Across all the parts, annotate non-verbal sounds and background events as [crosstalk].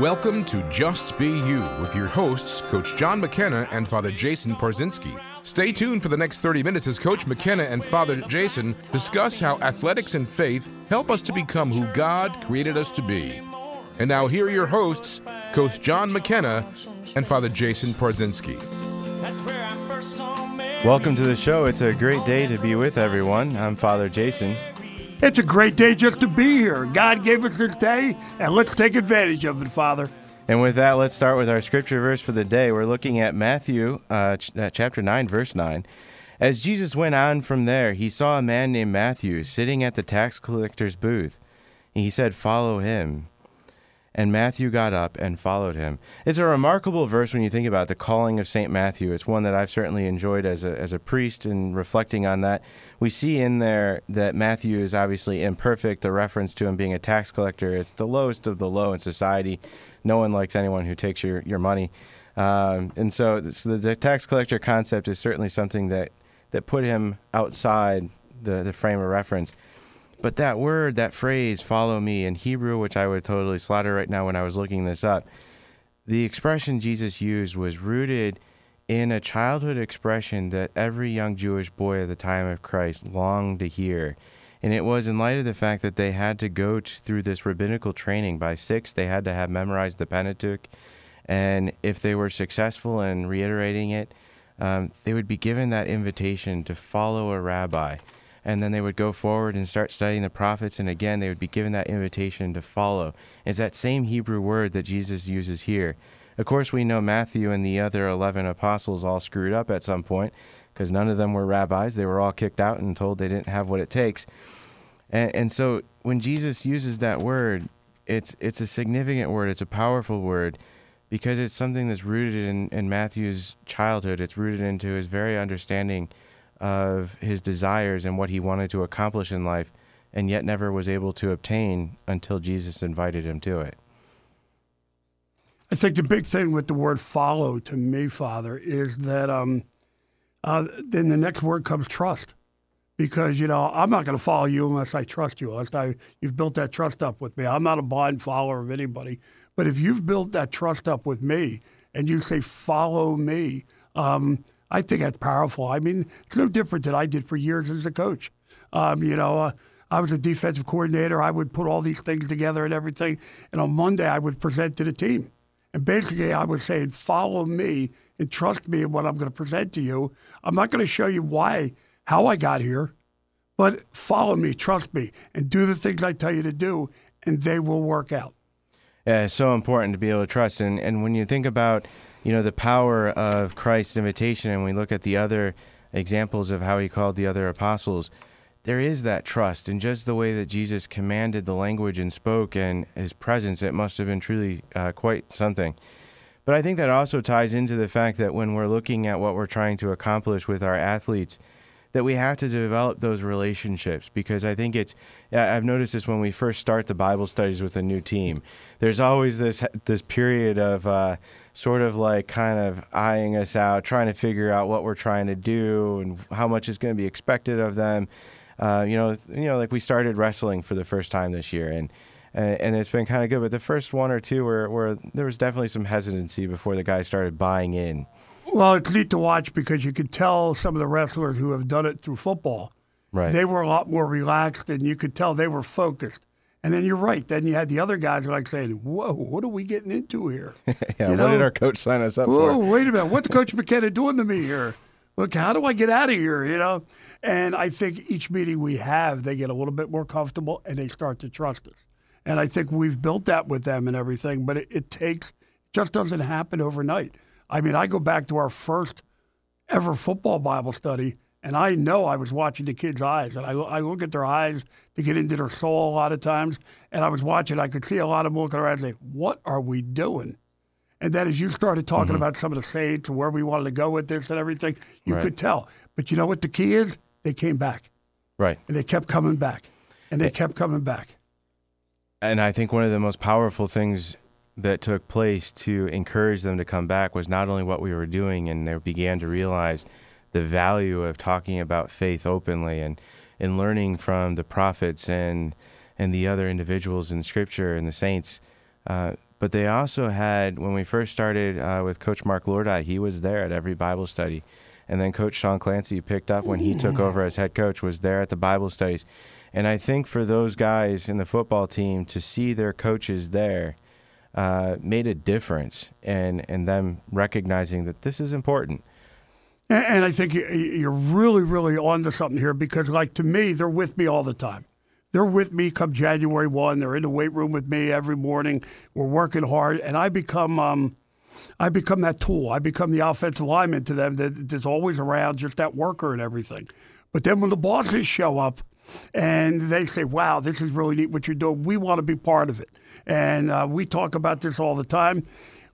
Welcome to Just Be You with your hosts, Coach John McKenna and Father Jason Porzinski. Stay tuned for the next 30 minutes as Coach McKenna and Father Jason discuss how athletics and faith help us to become who God created us to be. And now, here are your hosts, Coach John McKenna and Father Jason Porzinski. Welcome to the show. It's a great day to be with everyone. I'm Father Jason. It's a great day just to be here. God gave us this day, and let's take advantage of it, Father. And with that, let's start with our scripture verse for the day. We're looking at Matthew uh, ch- uh, chapter 9, verse 9. As Jesus went on from there, he saw a man named Matthew sitting at the tax collector's booth. He said, Follow him. And Matthew got up and followed him. It's a remarkable verse when you think about the calling of St. Matthew. It's one that I've certainly enjoyed as a, as a priest and reflecting on that. We see in there that Matthew is obviously imperfect, the reference to him being a tax collector. It's the lowest of the low in society. No one likes anyone who takes your, your money. Um, and so, so the tax collector concept is certainly something that, that put him outside the, the frame of reference. But that word, that phrase, follow me in Hebrew, which I would totally slaughter right now when I was looking this up, the expression Jesus used was rooted in a childhood expression that every young Jewish boy at the time of Christ longed to hear. And it was in light of the fact that they had to go through this rabbinical training. By six, they had to have memorized the Pentateuch. And if they were successful in reiterating it, um, they would be given that invitation to follow a rabbi and then they would go forward and start studying the prophets. And again they would be given that invitation to follow. It's that same hebrew word that jesus uses here. Of course we know matthew and the other 11 apostles all screwed up at some point because none of them were rabbis. They were all kicked out and told they didn't have what it takes. And, and so when jesus uses that word it's it's a significant word. It's a powerful word because it's something that's rooted in, in matthew's childhood. It's rooted into his very understanding of his desires and what he wanted to accomplish in life, and yet never was able to obtain until Jesus invited him to it. I think the big thing with the word follow to me, Father, is that um, uh, then the next word comes trust. Because, you know, I'm not going to follow you unless I trust you, unless I, you've built that trust up with me. I'm not a blind follower of anybody. But if you've built that trust up with me and you say, follow me, um, I think that's powerful. I mean, it's no different than I did for years as a coach. Um, you know, uh, I was a defensive coordinator. I would put all these things together and everything. And on Monday, I would present to the team. And basically, I was saying, follow me and trust me in what I'm going to present to you. I'm not going to show you why, how I got here, but follow me, trust me, and do the things I tell you to do, and they will work out. Yeah, it's so important to be able to trust. And, and when you think about you know, the power of Christ's invitation, and we look at the other examples of how he called the other apostles, there is that trust. And just the way that Jesus commanded the language and spoke and his presence, it must have been truly uh, quite something. But I think that also ties into the fact that when we're looking at what we're trying to accomplish with our athletes, that we have to develop those relationships because I think it's I've noticed this when we first start the Bible studies with a new team. There's always this this period of uh, sort of like kind of eyeing us out, trying to figure out what we're trying to do and how much is going to be expected of them. Uh, you know, you know, like we started wrestling for the first time this year, and and it's been kind of good. But the first one or two where where there was definitely some hesitancy before the guys started buying in. Well, it's neat to watch because you could tell some of the wrestlers who have done it through football. Right. They were a lot more relaxed, and you could tell they were focused. And then you're right. Then you had the other guys like saying, "Whoa, what are we getting into here? [laughs] yeah, you know? what did our coach sign us up Whoa, for? wait a minute, what's Coach McKenna doing to me here? Look, how do I get out of here? You know." And I think each meeting we have, they get a little bit more comfortable and they start to trust us. And I think we've built that with them and everything. But it, it takes, just doesn't happen overnight. I mean, I go back to our first ever football Bible study, and I know I was watching the kids' eyes, and I, I look at their eyes to get into their soul a lot of times, and I was watching, I could see a lot of them looking around and say, What are we doing? And then as you started talking mm-hmm. about some of the saints and where we wanted to go with this and everything, you right. could tell. But you know what the key is? They came back. Right. And they kept coming back. And they kept coming back. And I think one of the most powerful things that took place to encourage them to come back was not only what we were doing, and they began to realize the value of talking about faith openly and, and learning from the prophets and and the other individuals in Scripture and the saints. Uh, But they also had when we first started uh, with Coach Mark Lordi, he was there at every Bible study, and then Coach Sean Clancy picked up when he took over as head coach, was there at the Bible studies, and I think for those guys in the football team to see their coaches there. Uh, made a difference, and and them recognizing that this is important. And, and I think you- you're really, really onto something here because, like, to me, they're with me all the time. They're with me come January 1. They're in the weight room with me every morning. We're working hard, and I become. Um, I become that tool. I become the offensive lineman to them that's always around, just that worker and everything. But then when the bosses show up and they say, wow, this is really neat what you're doing, we want to be part of it. And uh, we talk about this all the time.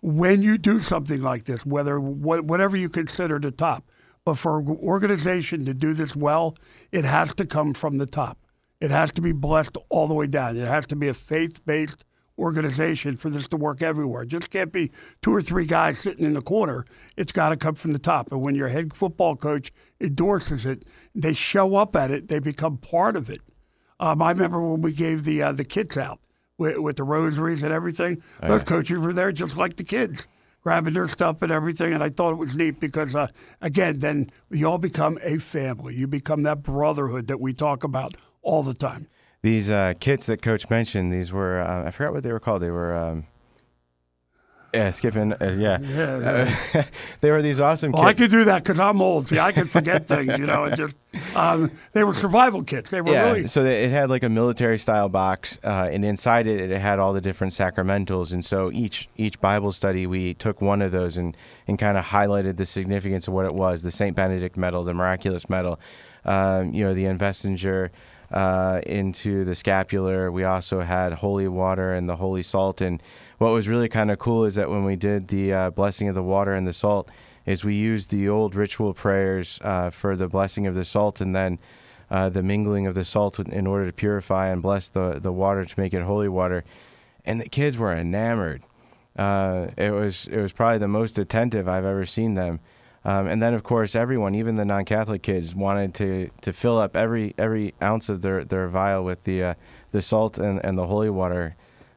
When you do something like this, whether wha- whatever you consider the top, but for an organization to do this well, it has to come from the top. It has to be blessed all the way down. It has to be a faith based organization for this to work everywhere. It just can't be two or three guys sitting in the corner. It's got to come from the top. And when your head football coach endorses it, they show up at it, they become part of it. Um, I remember when we gave the uh, the kits out with, with the rosaries and everything. Those coaches were there just like the kids, grabbing their stuff and everything. And I thought it was neat because, uh, again, then you all become a family. You become that brotherhood that we talk about all the time. These uh, kits that Coach mentioned, these were uh, I forgot what they were called. They were um, yeah, skipping uh, yeah. Yeah, [laughs] they were these awesome Well, I could do that because I'm old. See, I can forget things, you know. And just um, they were survival kits. They were yeah, really so they- it had like a military style box, uh, and inside it, it had all the different sacramentals. And so each each Bible study, we took one of those and and kind of highlighted the significance of what it was: the Saint Benedict medal, the miraculous medal, um, you know, the investiture uh, into the scapular. We also had holy water and the holy salt. And what was really kind of cool is that when we did the uh, blessing of the water and the salt, is we used the old ritual prayers uh, for the blessing of the salt, and then uh, the mingling of the salt in order to purify and bless the, the water to make it holy water. And the kids were enamored. Uh, it was it was probably the most attentive I've ever seen them. Um, and then of course everyone, even the non-Catholic kids, wanted to, to fill up every every ounce of their, their vial with the uh, the salt and, and the holy water.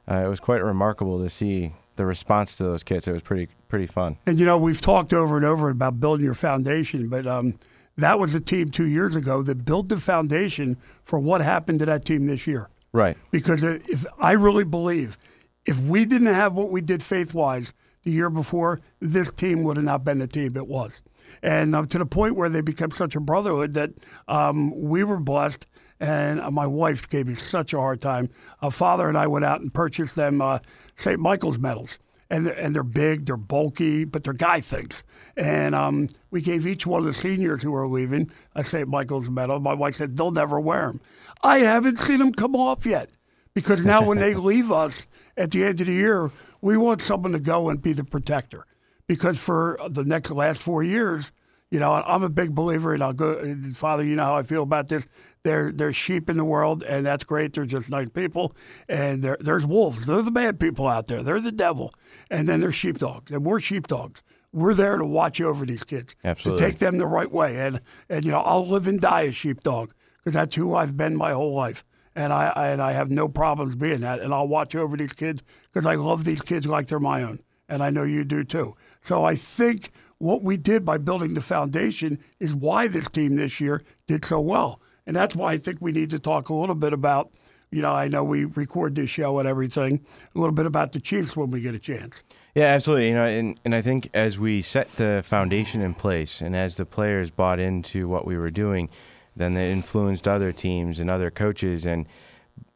Uh, it was quite remarkable to see the response to those kids. It was pretty pretty fun. And you know, we've talked over and over about building your foundation, but um, that was a team two years ago that built the foundation for what happened to that team this year. Right. Because if I really believe, if we didn't have what we did faith wise the year before, this team would have not been the team it was. And um, to the point where they become such a brotherhood that um, we were blessed. And uh, my wife gave me such a hard time. Uh, father and I went out and purchased them uh, St. Michael's medals and they're, and they're big, they're bulky, but they're guy things. And um, we gave each one of the seniors who were leaving a St. Michael's medal. My wife said they'll never wear them. I haven't seen them come off yet because now when they leave us at the end of the year, we want someone to go and be the protector. Because for the next last four years, you know, I'm a big believer, and I'll go, Father. You know how I feel about this. There, there's sheep in the world, and that's great. They're just nice people, and there, there's wolves. They're the bad people out there. They're the devil, and then there's sheepdogs, and we're sheepdogs. We're there to watch over these kids, Absolutely. to take them the right way, and and you know, I'll live and die a sheepdog because that's who I've been my whole life, and I, I and I have no problems being that, and I'll watch over these kids because I love these kids like they're my own, and I know you do too. So I think what we did by building the foundation is why this team this year did so well. And that's why I think we need to talk a little bit about, you know, I know we record this show and everything, a little bit about the Chiefs when we get a chance. Yeah, absolutely. You know, and, and I think as we set the foundation in place and as the players bought into what we were doing, then it influenced other teams and other coaches and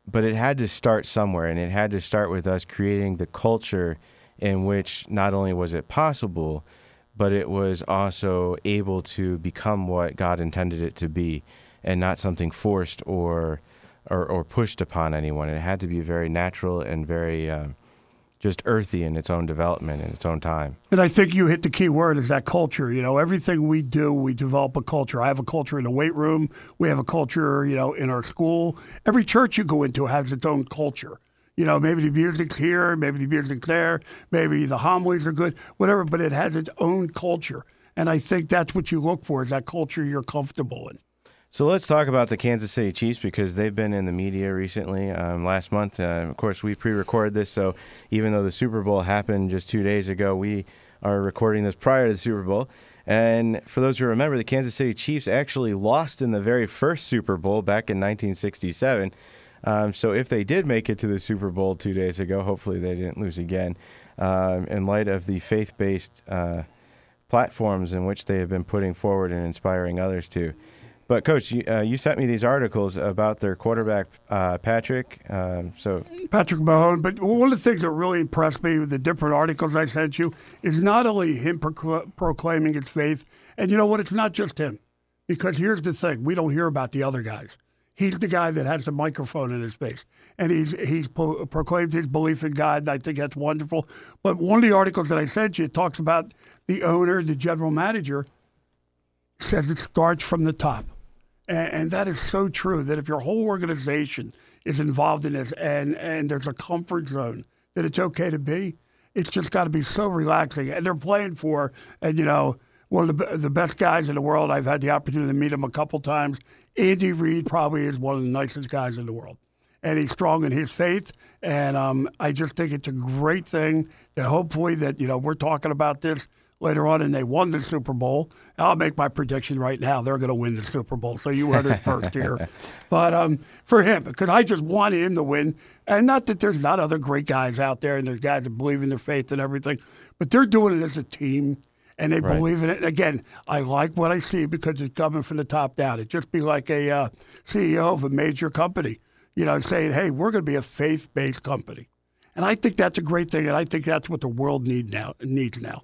but it had to start somewhere and it had to start with us creating the culture in which not only was it possible, but it was also able to become what God intended it to be and not something forced or or, or pushed upon anyone. It had to be very natural and very um, just earthy in its own development in its own time. And I think you hit the key word is that culture. You know, everything we do, we develop a culture. I have a culture in the weight room. We have a culture, you know, in our school. Every church you go into has its own culture. You know, maybe the music's here, maybe the music's there, maybe the homilies are good, whatever, but it has its own culture. And I think that's what you look for is that culture you're comfortable in. So let's talk about the Kansas City Chiefs because they've been in the media recently. Um, last month, uh, of course, we pre-recorded this, so even though the Super Bowl happened just two days ago, we are recording this prior to the Super Bowl. And for those who remember, the Kansas City Chiefs actually lost in the very first Super Bowl back in 1967. Um, so if they did make it to the Super Bowl two days ago, hopefully they didn't lose again. Um, in light of the faith-based uh, platforms in which they have been putting forward and inspiring others to. But coach, you, uh, you sent me these articles about their quarterback uh, Patrick. Um, so Patrick Mahomes. But one of the things that really impressed me with the different articles I sent you is not only him procl- proclaiming his faith, and you know what? It's not just him, because here's the thing: we don't hear about the other guys. He's the guy that has the microphone in his face, and he's he's pro- proclaimed his belief in God. And I think that's wonderful. But one of the articles that I sent you talks about the owner, the general manager, says it starts from the top. And, and, that is so true that if your whole organization is involved in this and, and there's a comfort zone that it's okay to be, it's just got to be so relaxing. And they're playing for, and you know, one of the, the best guys in the world. I've had the opportunity to meet him a couple times. Andy Reid probably is one of the nicest guys in the world. And he's strong in his faith. And um, I just think it's a great thing that hopefully that, you know, we're talking about this – later on, and they won the Super Bowl. I'll make my prediction right now. They're going to win the Super Bowl. So you heard it first here. [laughs] But um, for him, because I just want him to win. And not that there's not other great guys out there and there's guys that believe in their faith and everything, but they're doing it as a team and they right. believe in it. And again, I like what I see because it's coming from the top down. It'd just be like a uh, CEO of a major company, you know, saying, hey, we're going to be a faith based company. And I think that's a great thing. And I think that's what the world need now, needs now.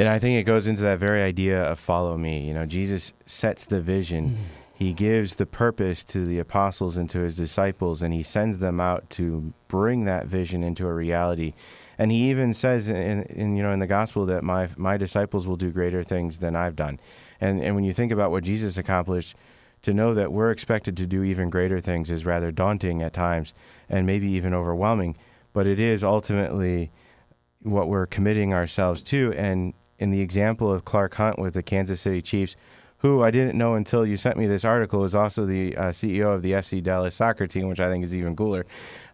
And I think it goes into that very idea of follow me. You know, Jesus sets the vision. Mm-hmm. He gives the purpose to the apostles and to his disciples, and he sends them out to bring that vision into a reality. And he even says in, in you know in the gospel that my my disciples will do greater things than I've done. And and when you think about what Jesus accomplished, to know that we're expected to do even greater things is rather daunting at times and maybe even overwhelming. But it is ultimately what we're committing ourselves to. And in the example of Clark Hunt with the Kansas City Chiefs, who I didn't know until you sent me this article is also the uh, CEO of the FC Dallas soccer team, which I think is even cooler.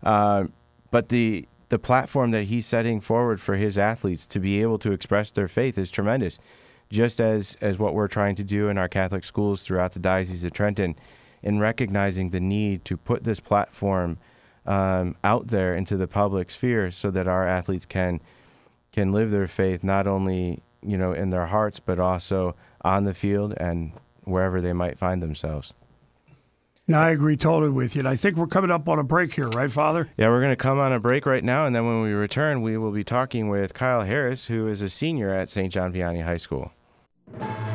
Uh, but the the platform that he's setting forward for his athletes to be able to express their faith is tremendous. Just as as what we're trying to do in our Catholic schools throughout the Diocese of Trenton, in recognizing the need to put this platform um, out there into the public sphere so that our athletes can can live their faith not only you know, in their hearts, but also on the field and wherever they might find themselves. No, I agree totally with you. And I think we're coming up on a break here, right, Father? Yeah, we're going to come on a break right now. And then when we return, we will be talking with Kyle Harris, who is a senior at St. John Vianney High School.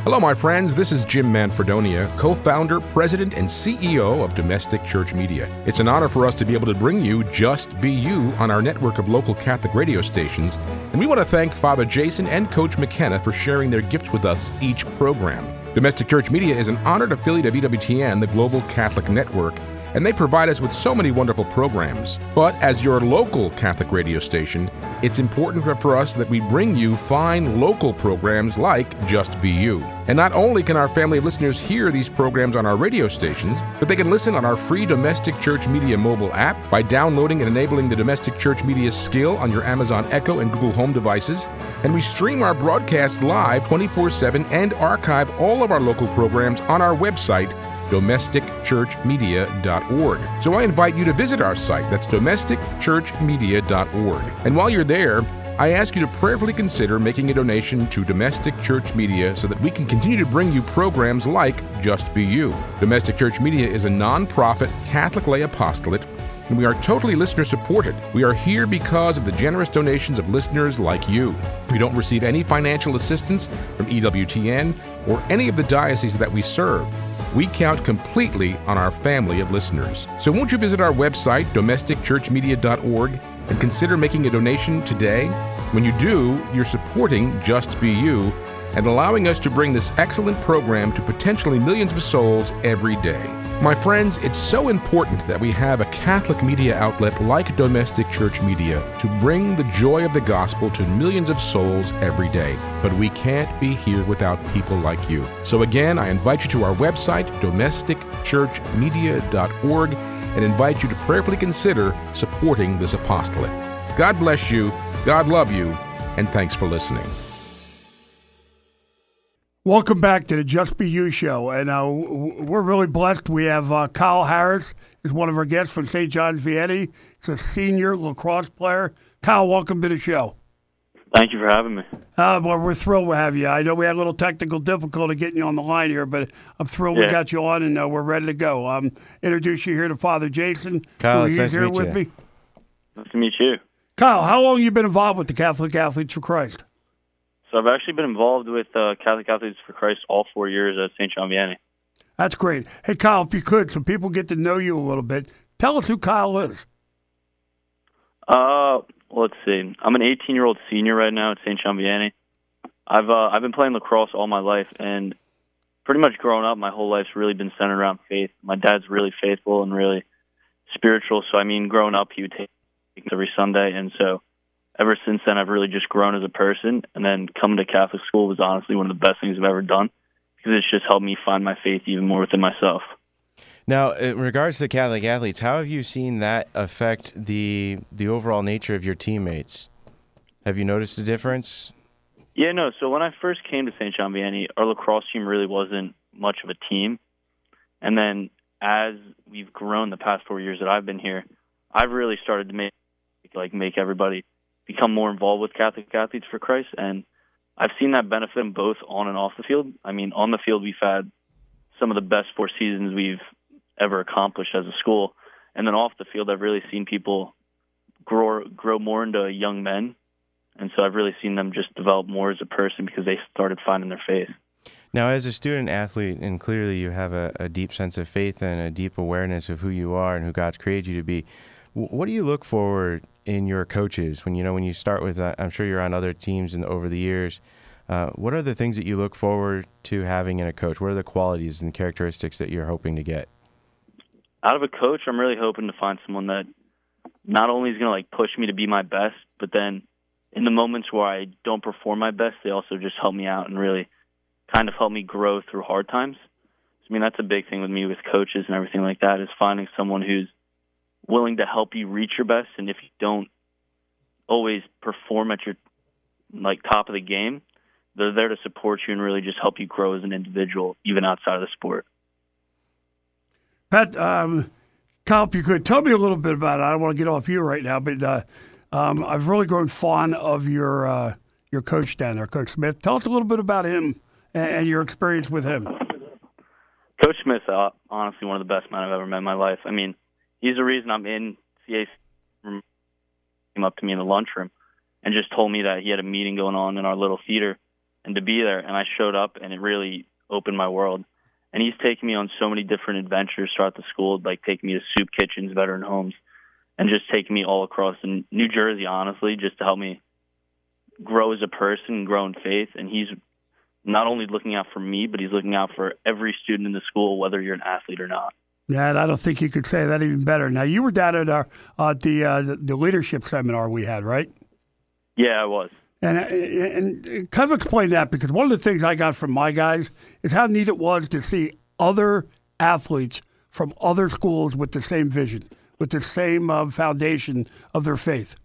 Hello, my friends. This is Jim Manfredonia, co founder, president, and CEO of Domestic Church Media. It's an honor for us to be able to bring you Just Be You on our network of local Catholic radio stations. And we want to thank Father Jason and Coach McKenna for sharing their gifts with us each program. Domestic Church Media is an honored affiliate of EWTN, the Global Catholic Network and they provide us with so many wonderful programs. But as your local Catholic radio station, it's important for us that we bring you fine local programs like Just Be You. And not only can our family listeners hear these programs on our radio stations, but they can listen on our free Domestic Church Media mobile app by downloading and enabling the Domestic Church Media skill on your Amazon Echo and Google Home devices. And we stream our broadcast live 24 7 and archive all of our local programs on our website domesticchurchmedia.org. So I invite you to visit our site. That's domesticchurchmedia.org. And while you're there, I ask you to prayerfully consider making a donation to Domestic Church Media so that we can continue to bring you programs like Just Be You. Domestic Church Media is a non-profit Catholic lay apostolate and we are totally listener supported. We are here because of the generous donations of listeners like you. We don't receive any financial assistance from EWTN or any of the dioceses that we serve. We count completely on our family of listeners. So won't you visit our website, domesticchurchmedia.org, and consider making a donation today? When you do, you're supporting Just Be You and allowing us to bring this excellent program to potentially millions of souls every day. My friends, it's so important that we have a Catholic media outlet like Domestic Church Media to bring the joy of the gospel to millions of souls every day. But we can't be here without people like you. So again, I invite you to our website, domesticchurchmedia.org, and invite you to prayerfully consider supporting this apostolate. God bless you, God love you, and thanks for listening. Welcome back to the Just Be You show, and uh, we're really blessed. We have uh, Kyle Harris is one of our guests from St. John's Vianney. He's a senior lacrosse player. Kyle, welcome to the show. Thank you for having me. Uh, well, we're thrilled to have you. I know we had a little technical difficulty getting you on the line here, but I'm thrilled yeah. we got you on, and uh, we're ready to go. Um, introduce you here to Father Jason. Kyle, who's nice here meet with you. me. Nice to meet you. Kyle, how long have you been involved with the Catholic Athletes for Christ? So I've actually been involved with uh, Catholic Athletes for Christ all four years at St. John Vianney. That's great. Hey, Kyle, if you could, so people get to know you a little bit, tell us who Kyle is. Uh, let's see. I'm an 18 year old senior right now at St. John Vianney. I've uh, I've been playing lacrosse all my life, and pretty much growing up, my whole life's really been centered around faith. My dad's really faithful and really spiritual. So I mean, growing up, he would take every Sunday, and so ever since then, I've really just grown as a person. And then coming to Catholic school was honestly one of the best things I've ever done because it's just helped me find my faith even more within myself. Now, in regards to Catholic athletes, how have you seen that affect the the overall nature of your teammates? Have you noticed a difference? Yeah, no. So when I first came to St. John Vianney, our lacrosse team really wasn't much of a team. And then as we've grown the past four years that I've been here, I've really started to make like make everybody become more involved with Catholic Athletes for Christ, and I've seen that benefit them both on and off the field. I mean, on the field, we've had some of the best four seasons we've ever accomplished as a school, and then off the field, I've really seen people grow grow more into young men, and so I've really seen them just develop more as a person because they started finding their faith. Now, as a student athlete, and clearly you have a, a deep sense of faith and a deep awareness of who you are and who God's created you to be. What do you look forward in your coaches when you know when you start with? Uh, I'm sure you're on other teams and over the years. Uh, what are the things that you look forward to having in a coach? What are the qualities and characteristics that you're hoping to get? Out of a coach, I'm really hoping to find someone that not only is going to like push me to be my best, but then in the moments where I don't perform my best, they also just help me out and really kind of help me grow through hard times. I mean, that's a big thing with me with coaches and everything like that is finding someone who's willing to help you reach your best. And if you don't always perform at your like top of the game, they're there to support you and really just help you grow as an individual, even outside of the sport. Pat, um, Kyle, if you could tell me a little bit about it. I don't want to get off you right now, but uh, um, I've really grown fond of your uh, your coach down there, Coach Smith. Tell us a little bit about him and, your experience with him. Coach Smith, uh, honestly, one of the best men I've ever met in my life. I mean, he's the reason I'm in CAC. Came up to me in the lunchroom and just told me that he had a meeting going on in our little theater and to be there. And I showed up, and it really opened my world. And he's taken me on so many different adventures throughout the school, like taking me to soup kitchens, veteran homes, and just taking me all across in New Jersey, honestly, just to help me grow as a person grow in faith. And he's not only looking out for me, but he's looking out for every student in the school, whether you're an athlete or not. Yeah, I don't think you could say that even better. Now, you were down at our uh, the uh, the leadership seminar we had, right? Yeah, I was. And, uh, and kind of explain that because one of the things I got from my guys is how neat it was to see other athletes from other schools with the same vision, with the same uh, foundation of their faith.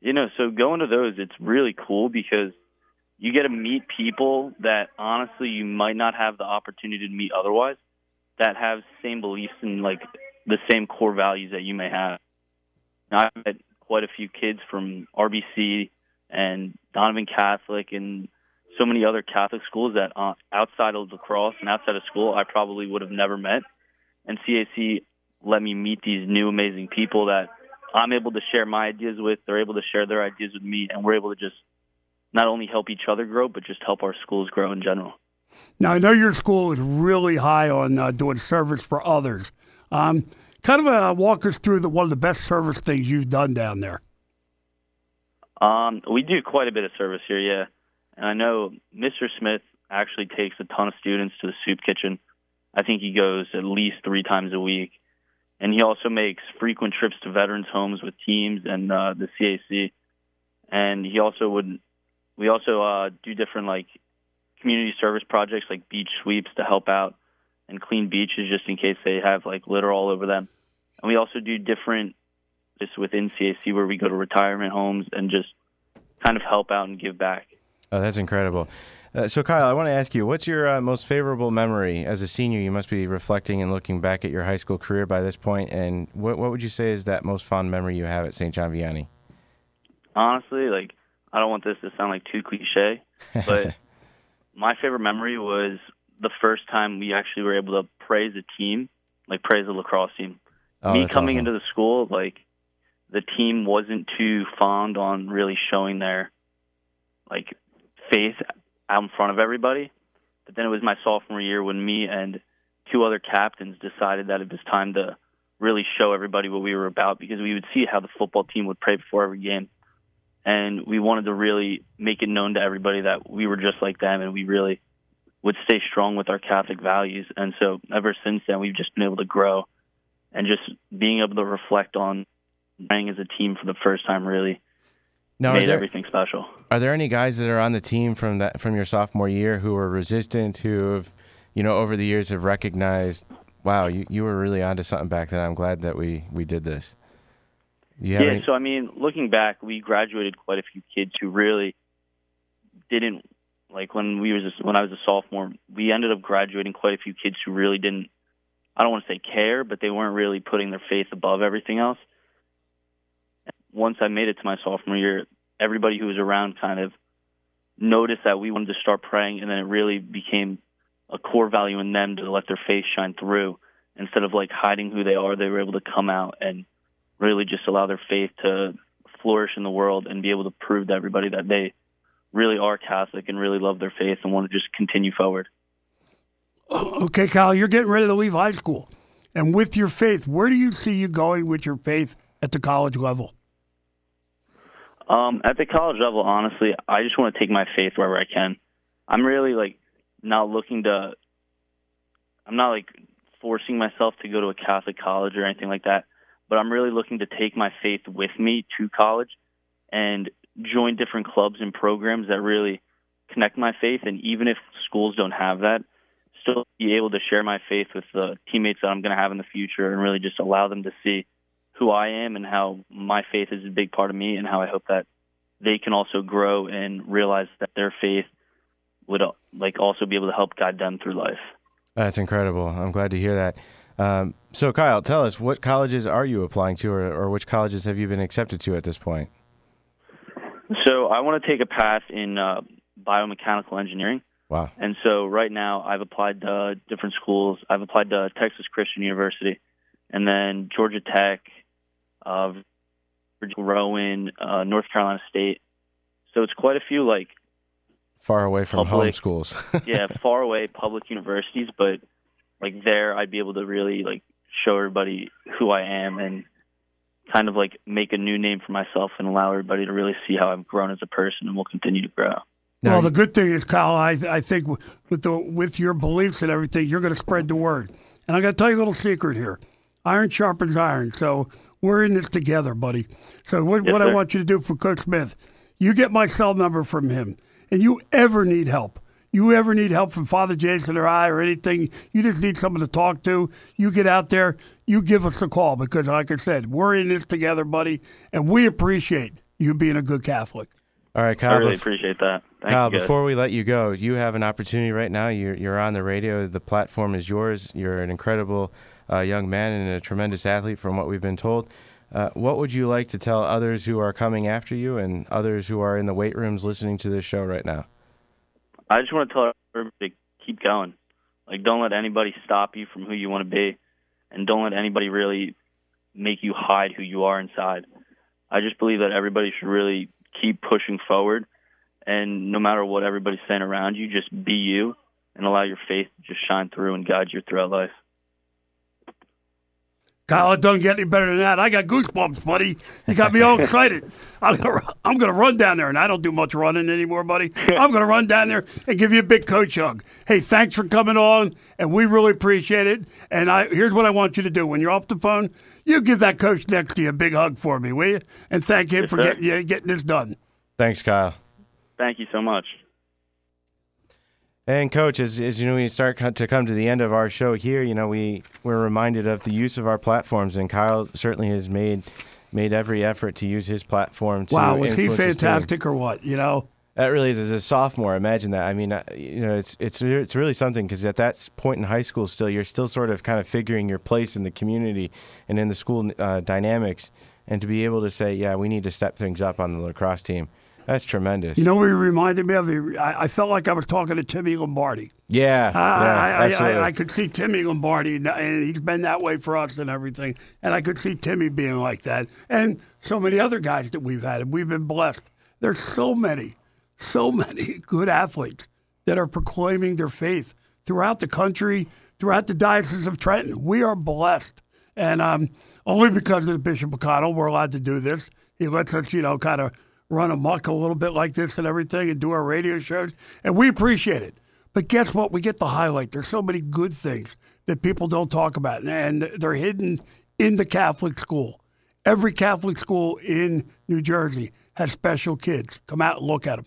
You know, so going to those, it's really cool because you get to meet people that honestly you might not have the opportunity to meet otherwise that have same beliefs and like the same core values that you may have. Now, I've met quite a few kids from RBC and Donovan Catholic and so many other Catholic schools that uh, outside of lacrosse and outside of school I probably would have never met. And CAC let me meet these new amazing people that I'm able to share my ideas with. They're able to share their ideas with me, and we're able to just not only help each other grow, but just help our schools grow in general. Now, I know your school is really high on uh, doing service for others. Um, kind of uh, walk us through the, one of the best service things you've done down there. Um, we do quite a bit of service here, yeah. And I know Mr. Smith actually takes a ton of students to the soup kitchen I think he goes at least three times a week. And he also makes frequent trips to veterans' homes with teams and uh, the CAC. And he also would, we also uh, do different like community service projects like beach sweeps to help out and clean beaches just in case they have like litter all over them. And we also do different just within CAC where we go to retirement homes and just kind of help out and give back. Oh, that's incredible. Uh, so, Kyle, I want to ask you, what's your uh, most favorable memory as a senior? You must be reflecting and looking back at your high school career by this point, and what what would you say is that most fond memory you have at St. John Vianney? Honestly, like I don't want this to sound like too cliche, but [laughs] my favorite memory was the first time we actually were able to praise a team, like praise a lacrosse team. Oh, Me coming awesome. into the school, like the team wasn't too fond on really showing their like faith out in front of everybody. But then it was my sophomore year when me and two other captains decided that it was time to really show everybody what we were about because we would see how the football team would pray before every game. And we wanted to really make it known to everybody that we were just like them and we really would stay strong with our Catholic values. And so ever since then, we've just been able to grow and just being able to reflect on playing as a team for the first time really Now, made there, everything special. are there any guys that are on the team from that from your sophomore year who are resistant, who have, you know, over the years have recognized, wow, you, you were really onto something back then. I'm glad that we we did this. Do you have Yeah, any- so I mean, looking back, we graduated quite a few kids who really didn't like when we was when I was a sophomore. We ended up graduating quite a few kids who really didn't. I don't want to say care, but they weren't really putting their faith above everything else. Once I made it to my sophomore year, everybody who was around kind of noticed that we wanted to start praying, and then it really became a core value in them to let their faith shine through instead of like hiding who they are. They were able to come out and really just allow their faith to flourish in the world and be able to prove to everybody that they really are Catholic and really love their faith and want to just continue forward. Okay, Kyle, you're getting ready to leave high school. And with your faith, where do you see you going with your faith at the college level? Um, at the college level, honestly, I just want to take my faith wherever I can. I'm really like not looking to. I'm not like forcing myself to go to a Catholic college or anything like that, but I'm really looking to take my faith with me to college and join different clubs and programs that really connect my faith. And even if schools don't have that, still be able to share my faith with the teammates that I'm going to have in the future and really just allow them to see who I am and how my faith is a big part of me and how I hope that they can also grow and realize that their faith would uh, like also be able to help guide them through life. That's incredible. I'm glad to hear that. Um, so, Kyle, tell us what colleges are you applying to, or, or which colleges have you been accepted to at this point? So I want to take a path in uh, biomechanical engineering. Wow. And so right now I've applied to different schools. I've applied to Texas Christian University and then Georgia Tech, uh, Virginia Rowan, uh, North Carolina State. So it's quite a few like Far away from home schools. [laughs] yeah, far away public universities, but like there I'd be able to really like show everybody who I am and kind of like make a new name for myself and allow everybody to really see how I've grown as a person and will continue to grow. Well, the good thing is, Kyle, I, I think with the with your beliefs and everything, you're going to spread the word. And I got to tell you a little secret here: iron sharpens iron. So we're in this together, buddy. So what, Yes, what I want you to do for Coach Smith, you get my cell number from him, and you ever need help. You ever need help from Father Jason or I or anything, you just need someone to talk to, you get out there, you give us a call because, like I said, we're in this together, buddy, and we appreciate you being a good Catholic. all right, Kyle. I Kyle. really bef- appreciate that. Thank Kyle, you before we let you go, you have an opportunity right now. You're, you're on the radio. The platform is yours. You're an incredible uh, young man and a tremendous athlete, from what we've been told. Uh, what would you like to tell others who are coming after you and others who are in the weight rooms listening to this show right now? I just want to tell everybody keep going. Like, don't let anybody stop you from who you want to be, and don't let anybody really make you hide who you are inside. I just believe that everybody should really keep pushing forward, and no matter what everybody's saying around you, just be you and allow your faith to just shine through and guide you throughout life. Kyle, it doesn't get any better than that. I got goosebumps, buddy. You got me all [laughs] excited. I'm gonna, I'm gonna run down there, and I don't do much running anymore, buddy. I'm gonna run down there and give you a big coach hug. Hey, thanks for coming on, and we really appreciate it. And I here's what I want you to do: when you're off the phone, you give that coach next to you a big hug for me, will you? And thank him Yes, for sir. getting yeah, getting this done. Thanks, Kyle. Thank you so much. And coach, as, as you know, we start to come to the end of our show here, you know, we we're reminded of the use of our platforms, and Kyle certainly has made made every effort to use his platform. to Wow, was he influence his team. fantastic or what? You know. That really is as a sophomore. Imagine that. I mean, uh, you know, it's it's it's really something because at that point in high school, still you're still sort of kind of figuring your place in the community and in the school uh, dynamics, and to be able to say, yeah, we need to step things up on the lacrosse team. That's tremendous. You know what he reminded me of? He, I, I felt like I was talking to Timmy Lombardi. yeah, I, yeah, I, I. I, could see Timmy Lombardi, and- he's been that way for us and everything. And I could see Timmy being like that, and so many other guys that we've had. And we've been blessed. There's so many, so many [laughs] good athletes that are proclaiming their faith throughout the country, throughout the Diocese of Trenton. We are blessed, and um, only because of the Bishop O'Connell, we're allowed to do this. He lets us, you know, kind of run amok a little bit like this and everything, and do our radio shows, and we appreciate it. But guess what? We get the highlight. There's so many good things that people don't talk about, and they're hidden in the Catholic school. Every Catholic school in New Jersey has special kids. Come out and look at them.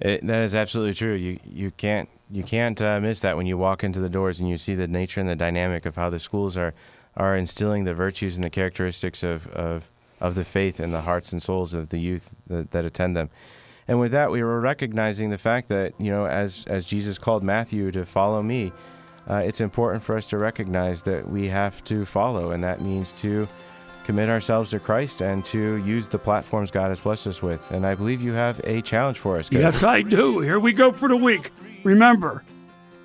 It, that is absolutely true. You you can't you can't uh, miss that when you walk into the doors and you see the nature and the dynamic of how the schools are are instilling the virtues and the characteristics of of, of the faith in the hearts and souls of the youth that, that attend them. And with that, we were recognizing the fact that you know, as as Jesus called Matthew to follow me, uh, it's important for us to recognize that we have to follow, and that means to commit ourselves to Christ and to use the platforms God has blessed us with. And I believe you have a challenge for us. Coach. Yes, I do. Here we go for the week. Remember,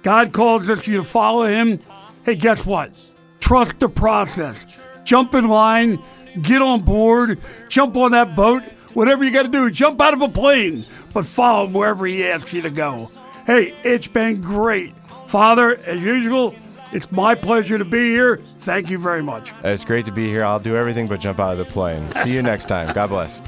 God calls us to follow Him. Hey, guess what? Trust the process. Jump in line, get on board, jump on that boat, whatever you got to do. Jump out of a plane, but follow Him wherever He asks you to go. Hey, it's been great. Father, as usual, it's my pleasure to be here. Thank you very much. It's great to be here. I'll do everything but jump out of the plane. See you next time. God bless.